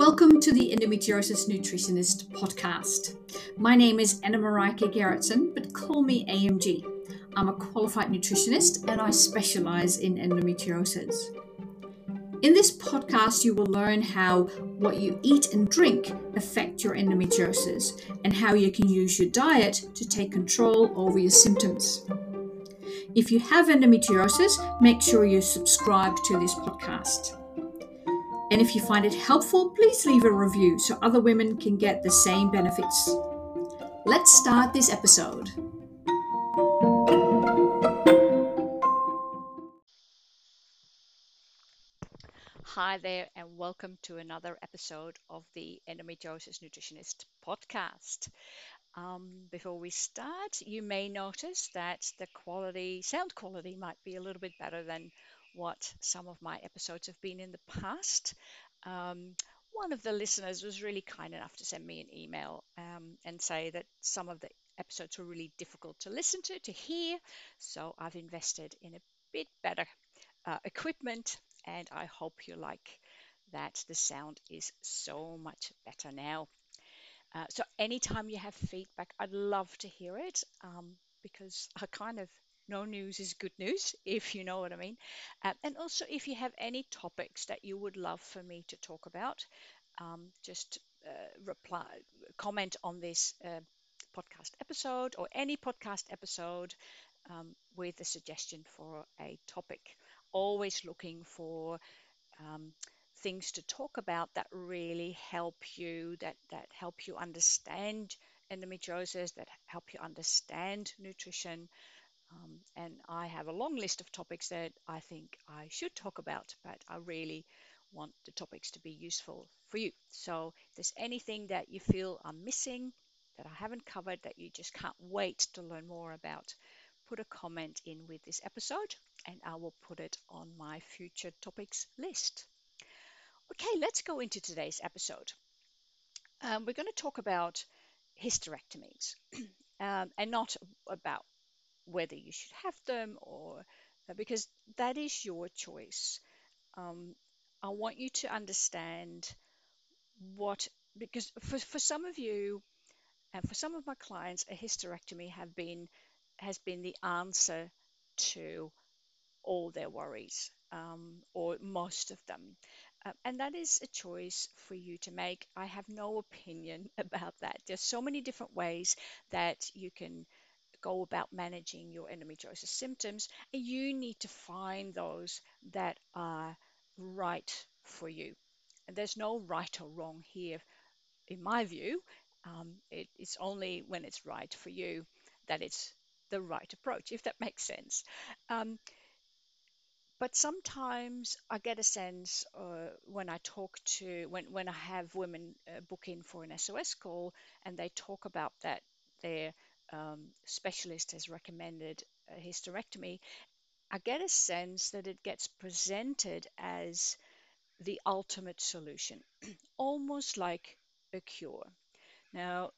Welcome to the Endometriosis Nutritionist podcast. My name is Anna Marijke Gerritsen, but call me AMG. I'm a qualified nutritionist and I specialize in endometriosis. In this podcast, you will learn how what you eat and drink affect your endometriosis and how you can use your diet to take control over your symptoms. If you have endometriosis, make sure you subscribe to this podcast. And if you find it helpful, please leave a review so other women can get the same benefits. Let's start this episode. Hi there, and welcome to another episode of the Endometriosis Nutritionist podcast. Um, before we start, you may notice that the quality, sound quality, might be a little bit better than what some of my episodes have been in the past. Um, one of the listeners was really kind enough to send me an email um, and say that some of the episodes were really difficult to listen to, to hear. So I've invested in a bit better uh, equipment, and I hope you like that the sound is so much better now. Uh, so anytime you have feedback, I'd love to hear it um, because I kind of no news is good news, if you know what I mean. Um, and also, if you have any topics that you would love for me to talk about, um, just uh, reply, comment on this uh, podcast episode or any podcast episode um, with a suggestion for a topic. Always looking for um, things to talk about that really help you, that that help you understand endometriosis, that help you understand nutrition, um, and I have a long list of topics that I think I should talk about, but I really want the topics to be useful for you. So if there's anything that you feel I'm missing, that I haven't covered, that you just can't wait to learn more about, put a comment in with this episode and I will put it on my future topics list. Okay, let's go into today's episode. Um, we're going to talk about hysterectomies um, and not about whether you should have them or uh, because that is your choice. Um, I want you to understand what because for, for some of you and for some of my clients a hysterectomy have been has been the answer to all their worries um, or most of them. Uh, and that is a choice for you to make. I have no opinion about that. There's so many different ways that you can go about managing your endometriosis symptoms, and you need to find those that are right for you. And there's no right or wrong here, in my view. Um, it, it's only when it's right for you that it's the right approach, if that makes sense. Um, but sometimes I get a sense uh, when I talk to when when I have women uh, book in for an SOS call and they talk about that their um, specialist has recommended a hysterectomy, I get a sense that it gets presented as the ultimate solution, almost like a cure. Now,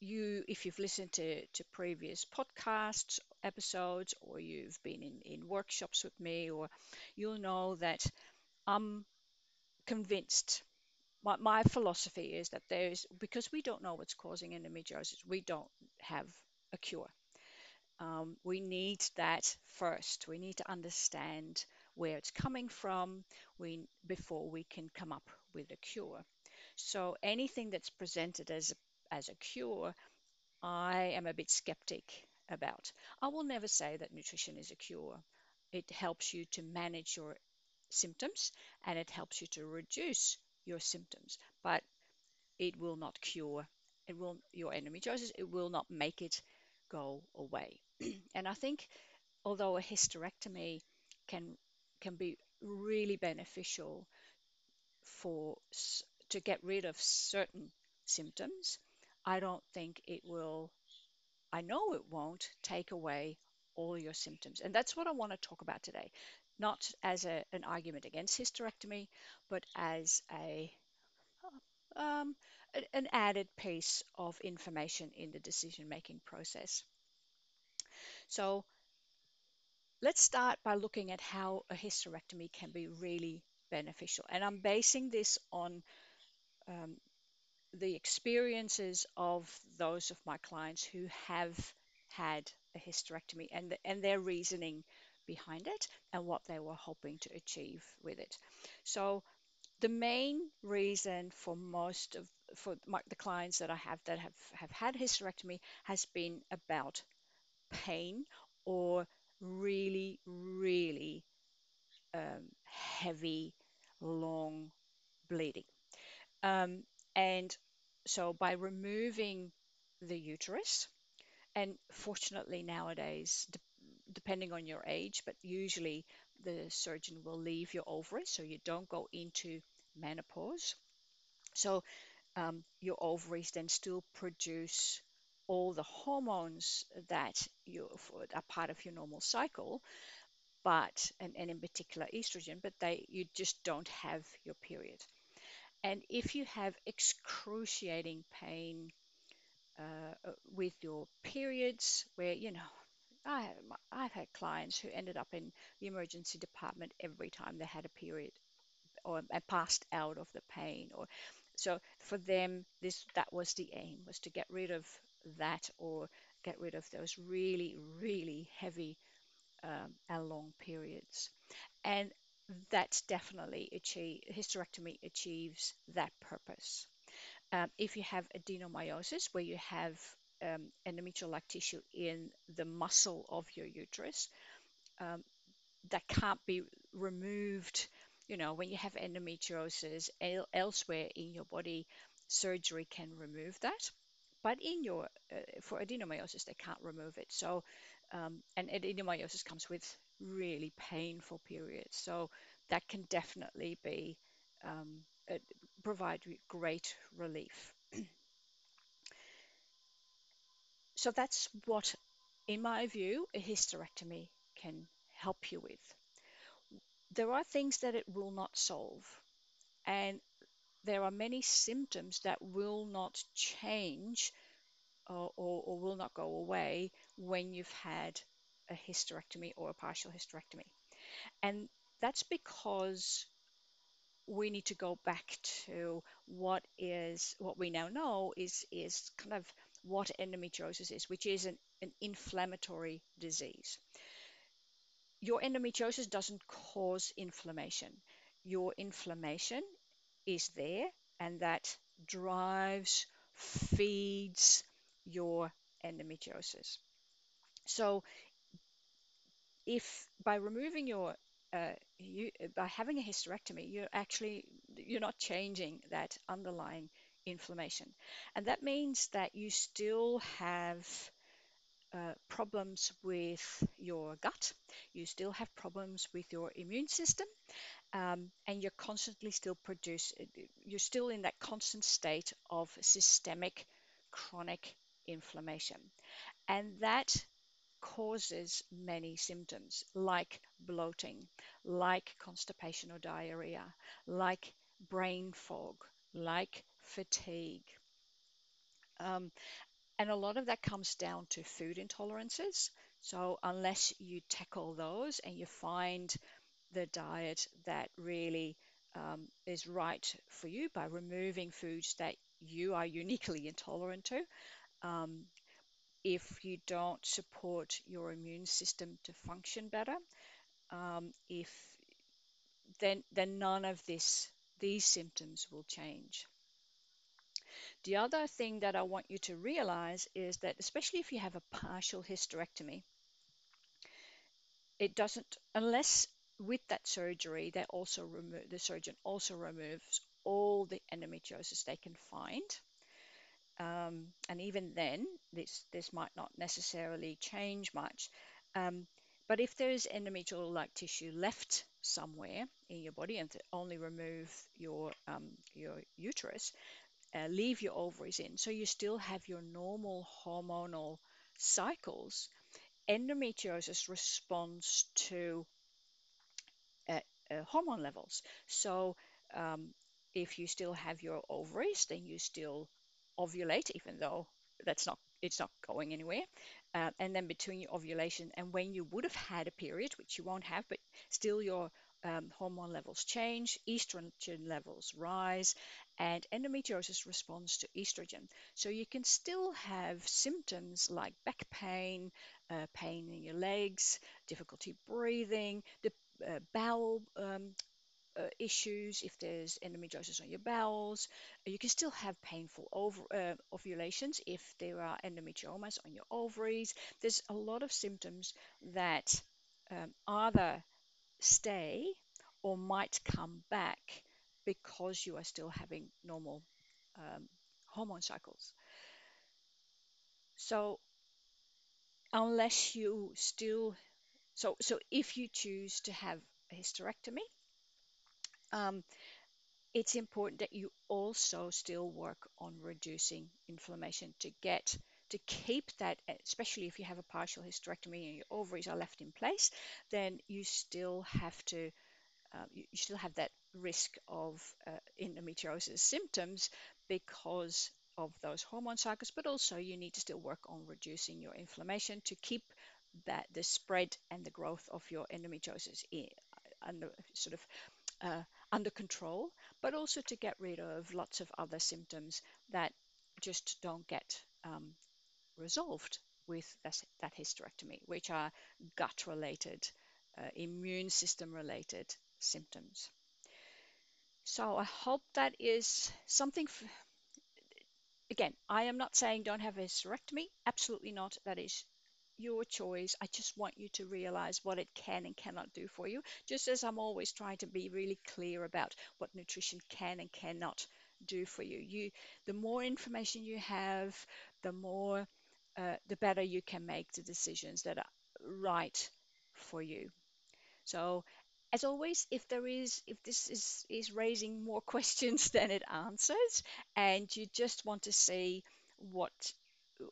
you, if you've listened to, to previous podcasts, episodes, or you've been in, in workshops with me, or you'll know that I'm convinced my, my philosophy is that there's because we don't know what's causing endometriosis, we don't have a cure. Um, we need that first. We need to understand where it's coming from we, before we can come up with a cure. So anything that's presented as a, as a cure, I am a bit skeptic about. I will never say that nutrition is a cure. It helps you to manage your symptoms and it helps you to reduce your symptoms, but it will not cure it will your endometriosis. It will not make it go away. and I think although a hysterectomy can can be really beneficial for to get rid of certain symptoms, I don't think it will. I know it won't take away all your symptoms. And that's what I want to talk about today. Not as a, an argument against hysterectomy, but as a um, an added piece of information in the decision making process. So let's start by looking at how a hysterectomy can be really beneficial. And I'm basing this on um, the experiences of those of my clients who have had a hysterectomy and and their reasoning behind it and what they were hoping to achieve with it. So the main reason for most of for the clients that I have that have have had hysterectomy has been about pain or really really um, heavy long bleeding um, and so by removing the uterus and fortunately nowadays depending on your age but usually the surgeon will leave your ovaries so you don't go into menopause so um, your ovaries then still produce all the hormones that you are part of your normal cycle, but and, and in particular estrogen, but they you just don't have your period. And if you have excruciating pain uh, with your periods, where you know I, I've had clients who ended up in the emergency department every time they had a period or passed out of the pain or so for them this that was the aim was to get rid of that or get rid of those really really heavy um, and long periods. And that's definitely achieve hysterectomy achieves that purpose. Um, if you have adenomyosis where you have um, endometrial like tissue in the muscle of your uterus um, that can't be removed. You know, when you have endometriosis el- elsewhere in your body, surgery can remove that. But in your uh, for adenomyosis, they can't remove it. So, um, and adenomyosis comes with really painful periods. So that can definitely be um, uh, provide great relief. so that's what, in my view, a hysterectomy can help you with there are things that it will not solve, and there are many symptoms that will not change or, or, or, will not go away when you've had a hysterectomy or a partial hysterectomy. And that's because we need to go back to what is what we now know is is kind of what endometriosis is, which is an, an inflammatory disease your endometriosis doesn't cause inflammation. Your inflammation is there and that drives, feeds your endometriosis. So, if by removing your uh, you, by having a hysterectomy, you're actually you're not changing that underlying inflammation, and that means that you still have uh, problems with your gut, you still have problems with your immune system, um, and you're constantly still produce, you're still in that constant state of systemic chronic inflammation. And that causes many symptoms like bloating, like constipation or diarrhea, like brain fog, like fatigue. Um, and a lot of that comes down to food intolerances. So, unless you tackle those and you find the diet that really um, is right for you by removing foods that you are uniquely intolerant to, um, if you don't support your immune system to function better, um, if then then none of this these symptoms will change. The other thing that I want you to realize is that, especially if you have a partial hysterectomy, it doesn't, unless with that surgery, they also remove, the surgeon also removes all the endometriosis they can find. Um, and even then, this, this might not necessarily change much. Um, but if there is endometrial like tissue left somewhere in your body and only remove your, um, your uterus, uh, leave your ovaries in. So you still have your normal hormonal cycles. Endometriosis responds to uh, uh, hormone levels. So um, if you still have your ovaries, then you still ovulate, even though that's not it's not going anywhere. Uh, and then between your ovulation and when you would have had a period, which you won't have, but still your um, hormone levels change, estrogen levels rise, and endometriosis responds to estrogen. So you can still have symptoms like back pain, uh, pain in your legs, difficulty breathing, the uh, bowel um, uh, issues, if there's endometriosis on your bowels. You can still have painful over, uh, ovulations if there are endometriomas on your ovaries. There's a lot of symptoms that um, either stay or might come back because you are still having normal um, hormone cycles. So unless you still so so if you choose to have a hysterectomy um, it's important that you also still work on reducing inflammation to get to keep that especially if you have a partial hysterectomy and your ovaries are left in place then you still have to um, you, still have that risk of uh, endometriosis symptoms because of those hormone cycles, but also you need to still work on reducing your inflammation to keep that the spread and the growth of your endometriosis in, under sort of uh, under control, but also to get rid of lots of other symptoms that just don't get um, resolved with this, that hysterectomy, which are gut related, uh, immune system related symptoms. So I hope that is something. For, again, I am not saying don't have a hysterectomy. Absolutely not. That is your choice. I just want you to realize what it can and cannot do for you. Just as I'm always trying to be really clear about what nutrition can and cannot do for you. You, the more information you have, the more, uh, the better you can make the decisions that are right for you. So as always, if there is, if this is, is raising more questions than it answers, and you just want to see what,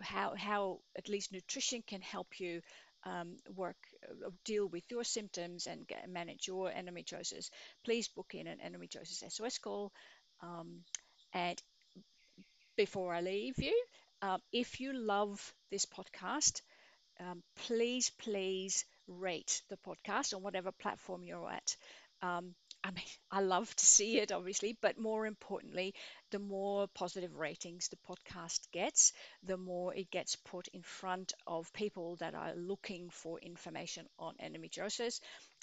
how, how at least nutrition can help you um, work, uh, deal with your symptoms and get, manage your endometriosis, please book in an endometriosis SOS call. Um, and before I leave you, uh, if you love this podcast, um, please, please rate the podcast on whatever platform you're at. Um, I mean, I love to see it, obviously, but more importantly, the more positive ratings the podcast gets, the more it gets put in front of people that are looking for information on endometriosis.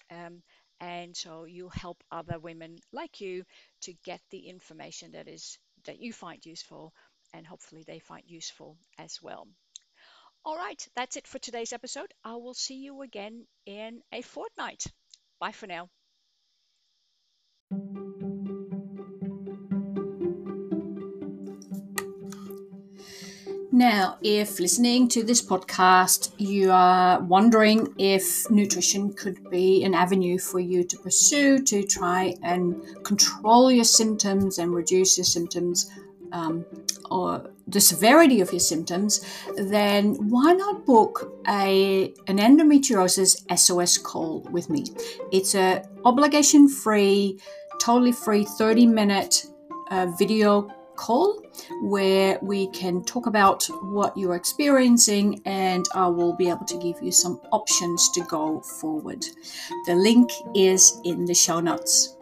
Um, and so you help other women like you to get the information that is that you find useful, and hopefully they find useful as well. All right, that's it for today's episode. I will see you again in a fortnight. Bye for now. Now, if listening to this podcast, you are wondering if nutrition could be an avenue for you to pursue to try and control your symptoms and reduce your symptoms um, or the severity of your symptoms, then why not book a an endometriosis SOS call with me? It's a obligation free, totally free 30 minute uh, video call where we can talk about what you're experiencing and I will be able to give you some options to go forward. The link is in the show notes.